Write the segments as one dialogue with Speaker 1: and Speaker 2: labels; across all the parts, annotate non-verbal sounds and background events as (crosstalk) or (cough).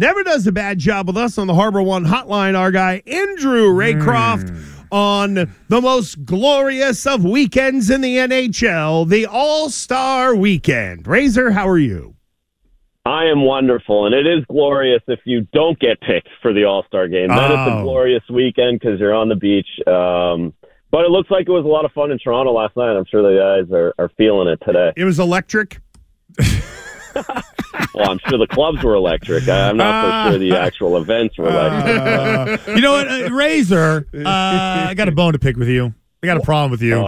Speaker 1: never does a bad job with us on the Harbor One hotline. Our guy, Andrew Raycroft, on the most glorious of weekends in the NHL, the All Star Weekend. Razor, how are you?
Speaker 2: I am wonderful, and it is glorious if you don't get picked for the All Star game. Then it's
Speaker 1: Oh.
Speaker 2: a glorious weekend because you're on the beach. Um, but it looks like it was a lot of fun in Toronto last night. I'm sure the guys are, are feeling it today.
Speaker 1: It was electric. (laughs)
Speaker 2: Well, I'm sure the clubs were electric. I- I'm not so sure the actual events were electric.
Speaker 3: Uh, you know what, uh, Razor? Uh, I got a bone to pick with you. I got a problem with you right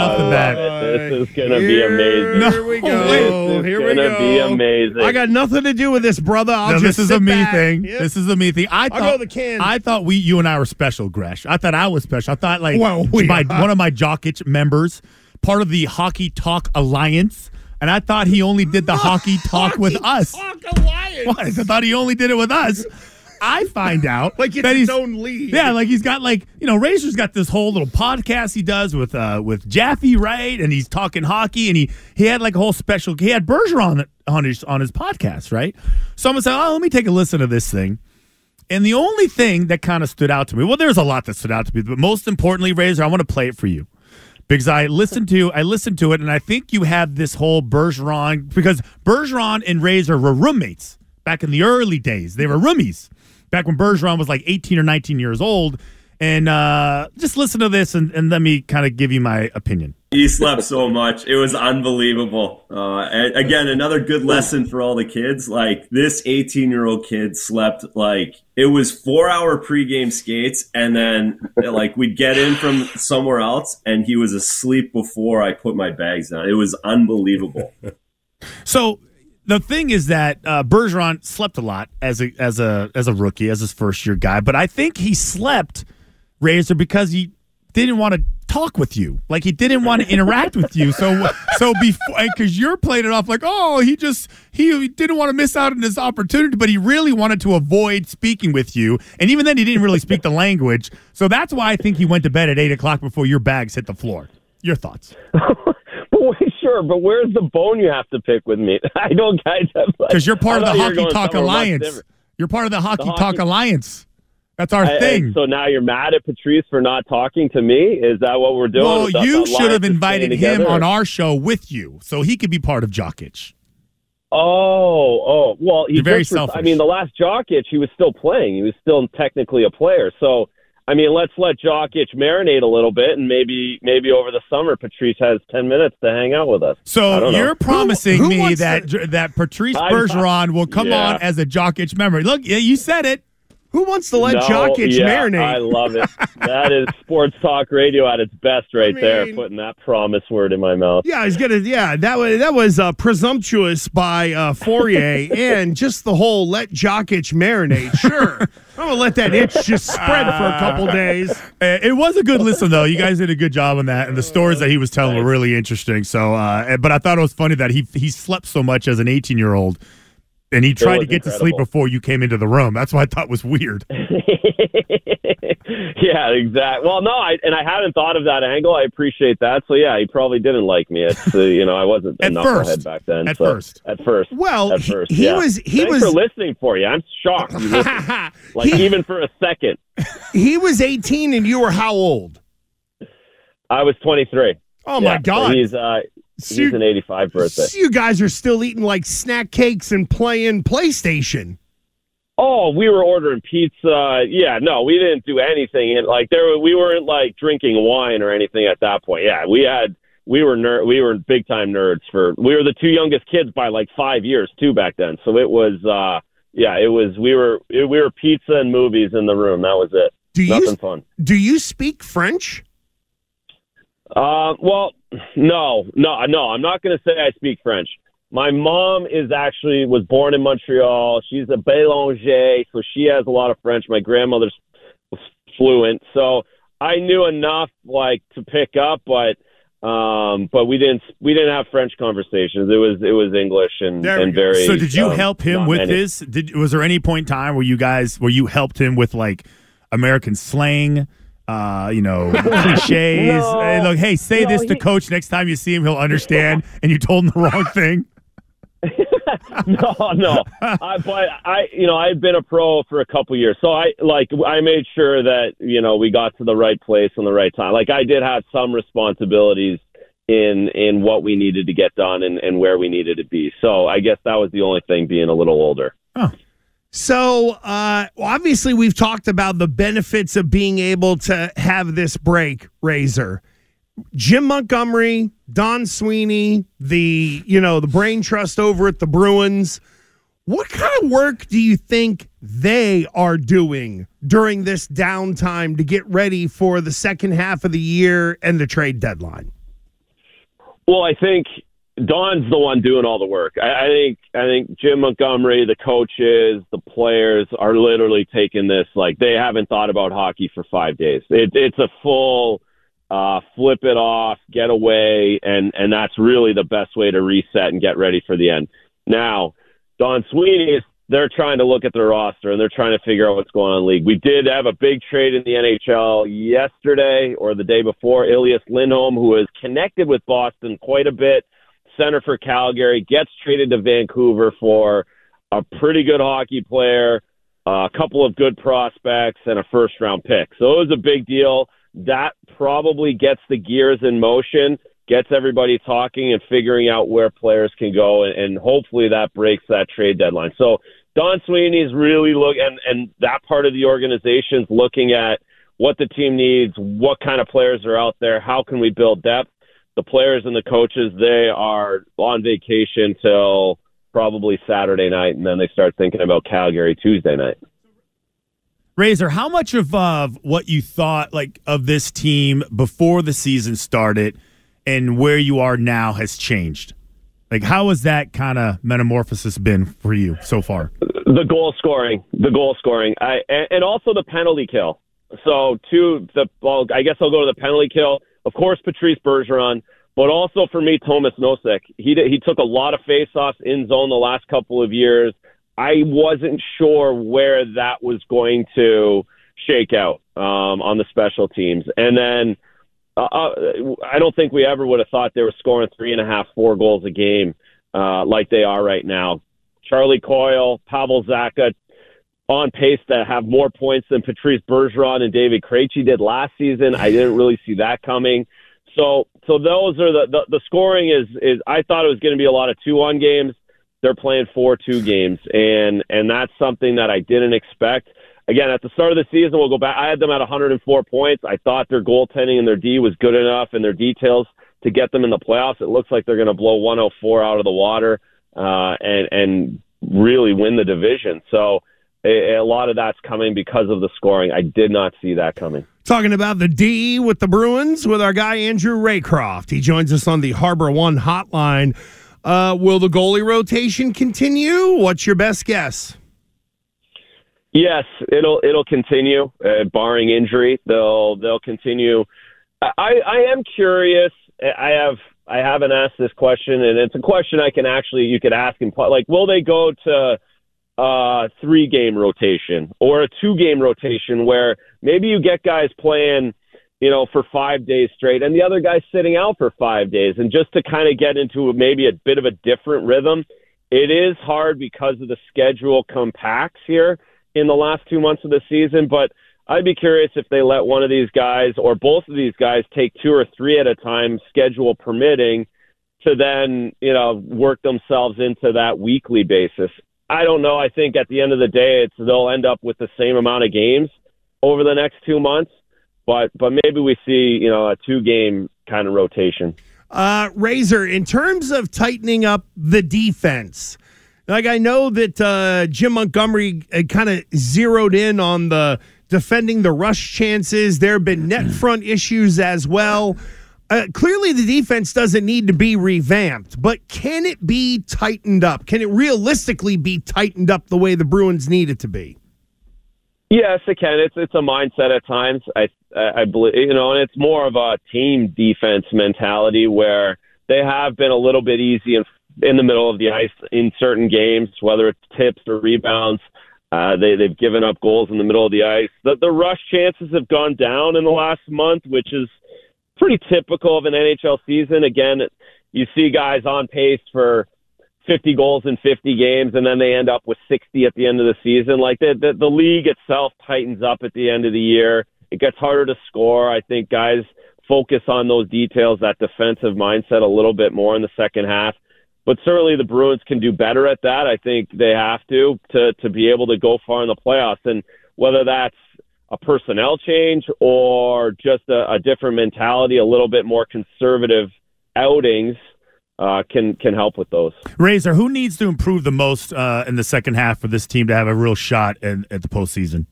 Speaker 3: off the bat.
Speaker 2: This is going to be amazing.
Speaker 1: Here we go.
Speaker 2: This is
Speaker 1: Here we
Speaker 2: gonna
Speaker 1: go.
Speaker 2: be amazing.
Speaker 1: I got nothing to do with this, brother. I'll
Speaker 3: No,
Speaker 1: just
Speaker 3: this is
Speaker 1: sit
Speaker 3: a me
Speaker 1: back.
Speaker 3: thing.
Speaker 1: Yep.
Speaker 3: This is a me thing. I thought
Speaker 1: go the can.
Speaker 3: I thought we, you and I were special, Gresh. I thought I was special. I thought like
Speaker 1: Well, we
Speaker 3: my, one of my Jockitch members, part of the Hockey Talk Alliance, and I thought he only did the (laughs) Hockey Talk with us.
Speaker 1: Talk Alliance. (laughs)
Speaker 3: What? I thought he only did it with us. I find out
Speaker 1: Like it's
Speaker 3: that he's
Speaker 1: own league.
Speaker 3: Yeah, like he's got like you know, Razor's got this whole little podcast he does with uh with Jaffe, right? And he's talking hockey, and he he had like a whole special. He had Bergeron on his on his podcast, right? Someone said, "Oh, let me take a listen to this thing." And the only thing that kind of stood out to me, well, there's a lot that stood out to me, but most importantly, Razor, I want to play it for you because I listened to I listened to it, and I think you have this whole Bergeron because Bergeron and Razor were roommates back in the early days. They were roomies back when Bergeron was like 18 or 19 years old. And uh, just listen to this, and, and let me kind of give you my opinion.
Speaker 4: He slept so much. It was unbelievable. Uh, again, another good lesson for all the kids. Like this 18 year old kid slept like it was four hour pregame skates. And then like we'd get in from somewhere else and he was asleep before I put my bags down. It was unbelievable. (laughs)
Speaker 3: So the thing is that uh, Bergeron slept a lot as a as a as a rookie, as his first year guy. But I think he slept Razor because he didn't want to talk with you, like he didn't want to interact with you. So so before because you're playing it off like oh he just he didn't want to miss out on this opportunity, but he really wanted to avoid speaking with you. And even then, he didn't really speak the language. So that's why I think he went to bed at eight o'clock before your bags hit the floor. Your thoughts? (laughs)
Speaker 2: But sure, but where's the bone you have to pick with me? (laughs) I don't, guys. I'm like-
Speaker 3: Because you're part of the
Speaker 2: thought you were
Speaker 3: Hockey Talk Alliance. You're part of the Hockey,
Speaker 2: Hockey-
Speaker 3: Talk Alliance. That's our
Speaker 2: I-
Speaker 3: thing.
Speaker 2: I- so now you're mad at Patrice for not talking to me? Is that what we're doing?
Speaker 3: well, you should have invited him
Speaker 2: together?
Speaker 3: on our show with you, so he could be part of Jockitch.
Speaker 2: Oh, oh, well, he
Speaker 3: You're very
Speaker 2: just ret- I mean, the last Jokic, he was still playing. He was still technically a player. So, I mean, let's let Jokic marinate a little bit, and maybe, maybe over the summer, Patrice has ten minutes to hang out with us.
Speaker 3: So
Speaker 2: don't know.
Speaker 3: you're promising
Speaker 1: Who- who
Speaker 3: me
Speaker 1: wants
Speaker 3: that that Patrice Bergeron will come
Speaker 2: Yeah.
Speaker 3: on as a Jockitch member. Look, yeah, you said it.
Speaker 1: Who wants to let
Speaker 2: no,
Speaker 1: Jokic
Speaker 2: yeah,
Speaker 1: marinate?
Speaker 2: I love it. (laughs) that is sports talk radio at its best, right there.
Speaker 1: mean-
Speaker 2: Putting that promise word in my mouth.
Speaker 1: Yeah, he's gonna. Yeah, that was that was uh, presumptuous by uh, Fauria, (laughs) and just the whole let Jokic marinate. Sure, I'm gonna let that itch just spread for a couple (laughs) days.
Speaker 3: It was a good listen, though. You guys did a good job on that, and the stories that he was telling were really interesting. So, uh, but I thought it was funny that he he slept so much as an 18 year old, and he tried to
Speaker 2: was
Speaker 3: get to sleep before you came into the room. That's what I thought was weird. (laughs)
Speaker 2: yeah, exactly. Well, no, I and I hadn't thought of that angle. I appreciate that. So yeah, he probably didn't like me. It's uh, you know I wasn't (laughs) a
Speaker 3: At
Speaker 2: knucklehead
Speaker 3: first.
Speaker 2: back then.
Speaker 3: At
Speaker 2: so-
Speaker 3: first.
Speaker 2: at first.
Speaker 1: Well,
Speaker 2: at first,
Speaker 1: he
Speaker 2: yeah.
Speaker 1: was- he
Speaker 2: Thanks
Speaker 1: was-
Speaker 2: for listening for you. I'm shocked. You (laughs) like
Speaker 1: he,
Speaker 2: even for a second,
Speaker 1: he was 18, and you were how old?
Speaker 2: I was 23.
Speaker 1: Oh
Speaker 2: Yeah,
Speaker 1: my
Speaker 2: so
Speaker 1: God!
Speaker 2: he's uh,
Speaker 1: So
Speaker 2: he's an 85 birthday.
Speaker 1: so you guys are still eating like snack cakes and playing PlayStation.
Speaker 2: Oh, we were ordering pizza. Yeah, no, we didn't do anything. And like there, we weren't like drinking wine or anything at that point. Yeah, we had we were ner- we were big time nerds for. We were the two youngest kids by like five years too back then. So it was uh yeah, it was we were we were pizza and movies in the room. That was it.
Speaker 1: Do you
Speaker 2: Nothing fun.
Speaker 1: do you speak French?
Speaker 2: Uh, well, no, no, no. I'm not going to say I speak French. My mom is actually was born in Montreal. She's a Bélanger, so she has a lot of French. My grandmother's fluent, so I knew enough like to pick up, but um, but we didn't we didn't have French conversations. It was it was English and, and very.
Speaker 3: So did you
Speaker 2: um,
Speaker 3: help him with
Speaker 2: many.
Speaker 3: this? Did was there any point in time where you guys where you helped him with like American slang? Uh, you know, (laughs) cliches.
Speaker 2: No.
Speaker 3: Hey, look, hey, say
Speaker 2: No,
Speaker 3: this to
Speaker 2: he-
Speaker 3: coach next time you see him, he'll understand. (laughs) and you told him the wrong thing. (laughs)
Speaker 2: no, no. I, but I, you know, I've been a pro for a couple years, so I like I made sure that you know we got to the right place in the right time. Like I did have some responsibilities in in what we needed to get done and, and where we needed to be. So I guess that was the only thing being a little older.
Speaker 3: Oh.
Speaker 1: So, uh, obviously, we've talked about the benefits of being able to have this break, Razor. Jim Montgomery, Don Sweeney, the you know the brain trust over at the Bruins. What kind of work do you think they are doing during this downtime to get ready for the second half of the year and the trade deadline?
Speaker 2: Well, I think Don's the one doing all the work. I, I think I think Jim Montgomery, the coaches, the players are literally taking this like they haven't thought about hockey for five days. It, it's a full uh, flip it off, get away, and and that's really the best way to reset and get ready for the end. Now, Don Sweeney is they're trying to look at their roster and they're trying to figure out what's going on in the league. We did have a big trade in the NHL yesterday or the day before. Elias Lindholm, who is connected with Boston quite a bit, center for Calgary, gets traded to Vancouver for a pretty good hockey player, a couple of good prospects, and a first round pick. So it was a big deal that probably gets the gears in motion, gets everybody talking and figuring out where players can go, and, and hopefully that breaks that trade deadline. So Don Sweeney's really look, and and that part of the organization's looking at what the team needs, what kind of players are out there, how can we build depth. The players and the coaches, they are on vacation till probably Saturday night, and then they start thinking about Calgary Tuesday night.
Speaker 3: Razor, how much of uh, what you thought like of this team before the season started and where you are now has changed? Like, how has that kind of metamorphosis been for you so far?
Speaker 2: The goal scoring, the goal scoring, I, and, and also the penalty kill. So, to the well, I guess I'll go to the penalty kill. Of course, Patrice Bergeron, but also for me, Tomas Nosek. He he took a lot of faceoffs in zone the last couple of years. I wasn't sure where that was going to shake out um, on the special teams. And then uh, uh, I don't think we ever would have thought they were scoring three and a half, four goals a game uh, like they are right now. Charlie Coyle, Pavel Zacha, on pace to have more points than Patrice Bergeron and David Krejci did last season. I didn't really see that coming. So, so those are the, the the scoring is is I thought it was going to be a lot of two on games they're playing four two games, and and that's something that I didn't expect. Again, at the start of the season, we'll go back. I had them at 104 points. I thought their goaltending and their D was good enough, and their details to get them in the playoffs. It looks like they're going to blow 104 out of the water uh, and and really win the division. So a, a lot of that's coming because of the scoring. I did not see that coming.
Speaker 1: Talking about the D with the Bruins with our guy Andrew Raycroft. He joins us on the Harbor One hotline. Uh, will the goalie rotation continue? What's your best guess?
Speaker 2: Yes, it'll it'll continue, uh, barring injury. They'll they'll continue. I I am curious. I have I haven't asked this question, and it's a question I can actually you could ask him. Like, will they go to uh, three game rotation or a two game rotation where maybe you get guys playing you know, for five days straight, and the other guy's sitting out for five days. And just to kind of get into maybe a bit of a different rhythm, it is hard because of the schedule compacts here in the last two months of the season. But I'd be curious if they let one of these guys or both of these guys take two or three at a time, schedule permitting, to then, you know, work themselves into that weekly basis. I don't know. I think at the end of the day, it's they'll end up with the same amount of games over the next two months but but maybe we see you know a two game kind of rotation.
Speaker 1: Uh, Razor, in terms of tightening up the defense, like I know that uh, Jim Montgomery uh, kind of zeroed in on the defending the rush chances. There have been net front issues as well. Uh, clearly, the defense doesn't need to be revamped, but can it be tightened up? Can it realistically be tightened up the way the Bruins need it to be?
Speaker 2: Yes, it can. It's it's a mindset at times. I I believe you know, and it's more of a team defense mentality where they have been a little bit easy in in the middle of the ice in certain games, whether it's tips or rebounds. Uh, they they've given up goals in the middle of the ice. The the rush chances have gone down in the last month, which is pretty typical of an NHL season. Again, you see guys on pace for 50 goals in 50 games, and then they end up with 60 at the end of the season. Like the, the the league itself tightens up at the end of the year. It gets harder to score. I think guys focus on those details, that defensive mindset a little bit more in the second half. But certainly the Bruins can do better at that. I think they have to to to be able to go far in the playoffs, and whether that's a personnel change or just a, a different mentality, a little bit more conservative outings uh, can can help with those.
Speaker 3: Razor, who needs to improve the most uh, in the second half for this team to have a real shot in, at the postseason?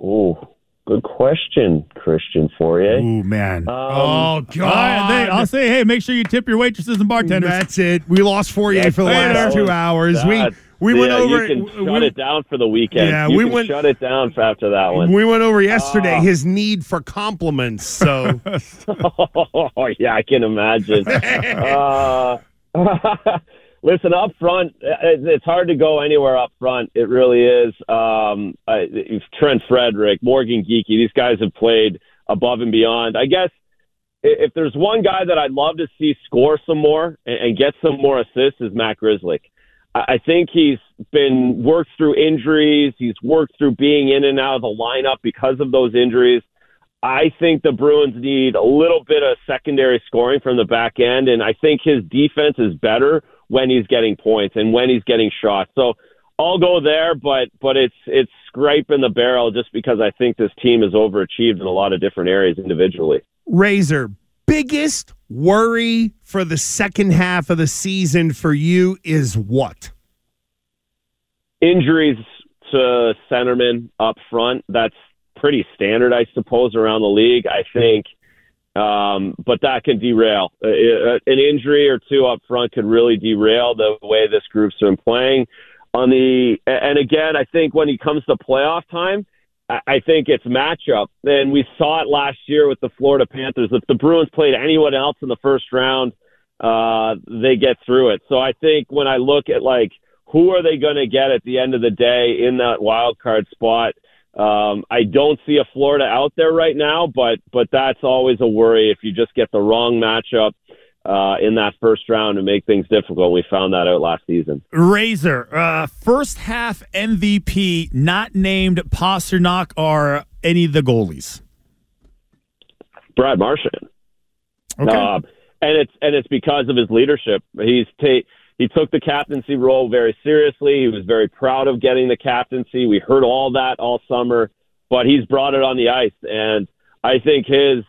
Speaker 2: Oh, good question, Christian Fauria.
Speaker 3: Oh man.
Speaker 1: oh God!
Speaker 3: right, they- I'll say, hey, make sure you tip your waitresses and bartenders.
Speaker 1: That's it. We lost Fauria
Speaker 2: That's
Speaker 1: for the
Speaker 2: fair.
Speaker 1: last two hours. We
Speaker 2: That-
Speaker 1: we went
Speaker 2: yeah,
Speaker 1: over.
Speaker 2: You can
Speaker 1: we-
Speaker 2: shut it down for the weekend.
Speaker 1: Yeah,
Speaker 2: you
Speaker 1: we
Speaker 2: can
Speaker 1: went-
Speaker 2: shut it down for after that one.
Speaker 1: We went over yesterday
Speaker 2: Ah.
Speaker 1: his need for compliments. So (laughs)
Speaker 2: oh yeah, I can imagine. (laughs) uh, (laughs) listen, up front, it's hard to go anywhere up front. It really is. Um, I, Trent Frederic, Morgan Geekie, these guys have played above and beyond. I guess if there's one guy that I'd love to see score some more and, get some more assists is Matt Grzelcyk. I I think he's been worked through injuries. He's worked through being in and out of the lineup because of those injuries. I think the Bruins need a little bit of secondary scoring from the back end, and I think his defense is better when he's getting points and when he's getting shots. So I'll go there, but but it's it's scraping the barrel just because I think this team has overachieved in a lot of different areas individually.
Speaker 1: Razor, biggest worry for the second half of the season for you is what?
Speaker 2: injuries to centermen up front. That's pretty standard, I suppose, around the league. I think, um, but that can derail uh, uh, an injury or two up front could really derail the way this group's been playing. On the and again, I think when it comes to playoff time. I think it's matchup, and we saw it last year with the Florida Panthers. If the Bruins played anyone else in the first round, uh, they get through it. So I think when I look at like who are they going to get at the end of the day in that wild card spot? Um, I don't see a Florida out there right now, but but that's always a worry if you just get the wrong matchup uh, in that first round to make things difficult. We found that out last season.
Speaker 3: Razor, uh, first half MVP, not named Pastrnak or any of the goalies.
Speaker 2: Brad Marchand.
Speaker 3: Okay.
Speaker 2: Um, and it's and it's because of his leadership. He's ta- he took the captaincy role very seriously. He was very proud of getting the captaincy. We heard all that all summer, but he's brought it on the ice, and I think his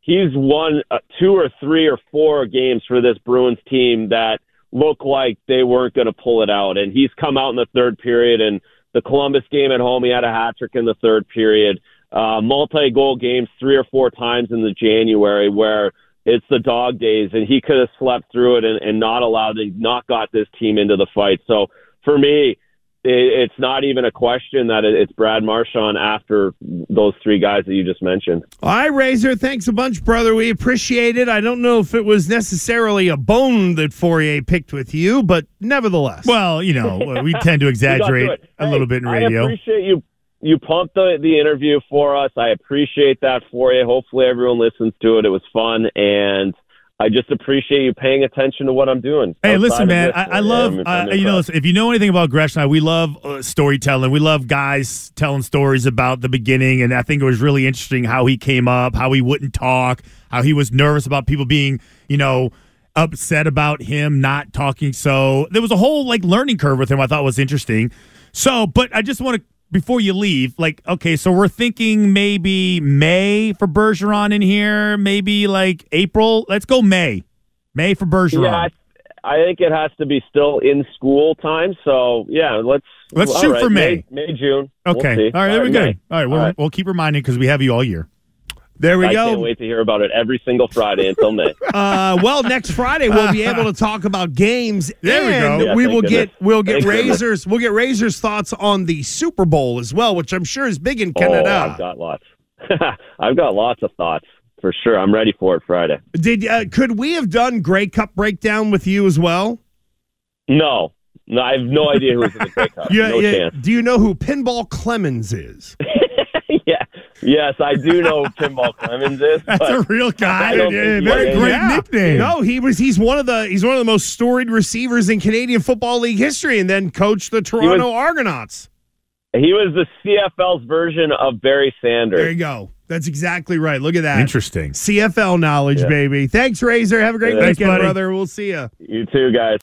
Speaker 2: he's won uh, two or three or four games for this Bruins team that look like they weren't going to pull it out, and he's come out in the third period and. The Columbus game at home, he had a hat trick in the third period. Uh, multi-goal games three or four times in the January where it's the dog days, and he could have slept through it and, and not allowed to not got this team into the fight. So for me, it, it's not even a question that it, it's Brad Marchand after those three guys that you just mentioned.
Speaker 1: All right, Razor, thanks a bunch, brother. We appreciate it. I don't know if it was necessarily a bone that Fauria picked with you, but nevertheless.
Speaker 3: Well, you know, we tend to (laughs) exaggerate
Speaker 2: through it.
Speaker 3: a
Speaker 2: Hey,
Speaker 3: little bit in radio.
Speaker 2: I
Speaker 3: radio.
Speaker 2: appreciate you. You pumped the, the interview for us. I appreciate that for you. Hopefully, everyone listens to it. It was fun, and I just appreciate you paying attention to what I'm doing.
Speaker 3: Hey, listen, man. I, I love, uh, you know, if you know anything about Gresh and I, we love uh, storytelling. We love guys telling stories about the beginning. And I think it was really interesting how he came up, how he wouldn't talk, how he was nervous about people being, you know, upset about him not talking. So there was a whole like learning curve with him I thought was interesting. So, but I just want to, before you leave, like, okay, so we're thinking maybe May for Bergeron in here, maybe like April. Let's go May. May for Bergeron.
Speaker 2: Yeah, I, I think it has to be still in school time. So yeah, let's
Speaker 3: Let's shoot
Speaker 2: right,
Speaker 3: for May.
Speaker 2: May, June. We'll
Speaker 3: Okay.
Speaker 2: see.
Speaker 3: all right. There we go.
Speaker 2: May.
Speaker 3: All right. We'll,
Speaker 2: All right.
Speaker 3: we'll keep reminding because we have you all year.
Speaker 1: There we
Speaker 2: I
Speaker 1: go.
Speaker 2: can't wait to hear about it every single Friday until May. (laughs)
Speaker 1: Uh, well, next Friday we'll be able to talk about games,
Speaker 3: There we
Speaker 1: and
Speaker 3: go.
Speaker 2: Yeah,
Speaker 1: we will
Speaker 2: goodness.
Speaker 1: get we'll get
Speaker 2: Thank goodness.
Speaker 1: razors we'll get razors thoughts on the Super Bowl as well, which I'm sure is big in
Speaker 2: oh,
Speaker 1: Canada.
Speaker 2: I've got lots. (laughs) I've got lots of thoughts for sure. I'm ready for it Friday.
Speaker 1: Did uh, could we have done Grey Cup breakdown with you as well?
Speaker 2: No, no, I have no idea who's in the Grey Cup. (laughs)
Speaker 1: Yeah,
Speaker 2: no
Speaker 1: yeah.
Speaker 2: chance.
Speaker 1: Do you know who Pinball Clemons is?
Speaker 2: Yeah, Yes, I do know (laughs) Pinball Clemons is.
Speaker 3: That's a real guy.
Speaker 2: I don't
Speaker 3: Yeah,
Speaker 2: think he
Speaker 3: very
Speaker 2: is.
Speaker 3: great
Speaker 1: Yeah.
Speaker 3: nickname.
Speaker 1: No, he was. He's one of the. He's one of the most storied receivers in Canadian Football League history, and then coached the Toronto Argonauts.
Speaker 2: He was the CFL's version of Barry Sanders.
Speaker 1: There you go. That's exactly right. Look at that.
Speaker 3: Interesting.
Speaker 1: CFL knowledge, baby. Thanks, Razor. Have a great
Speaker 2: Thanks,
Speaker 1: weekend,
Speaker 3: buddy.
Speaker 1: brother. We'll see you.
Speaker 2: You too, guys.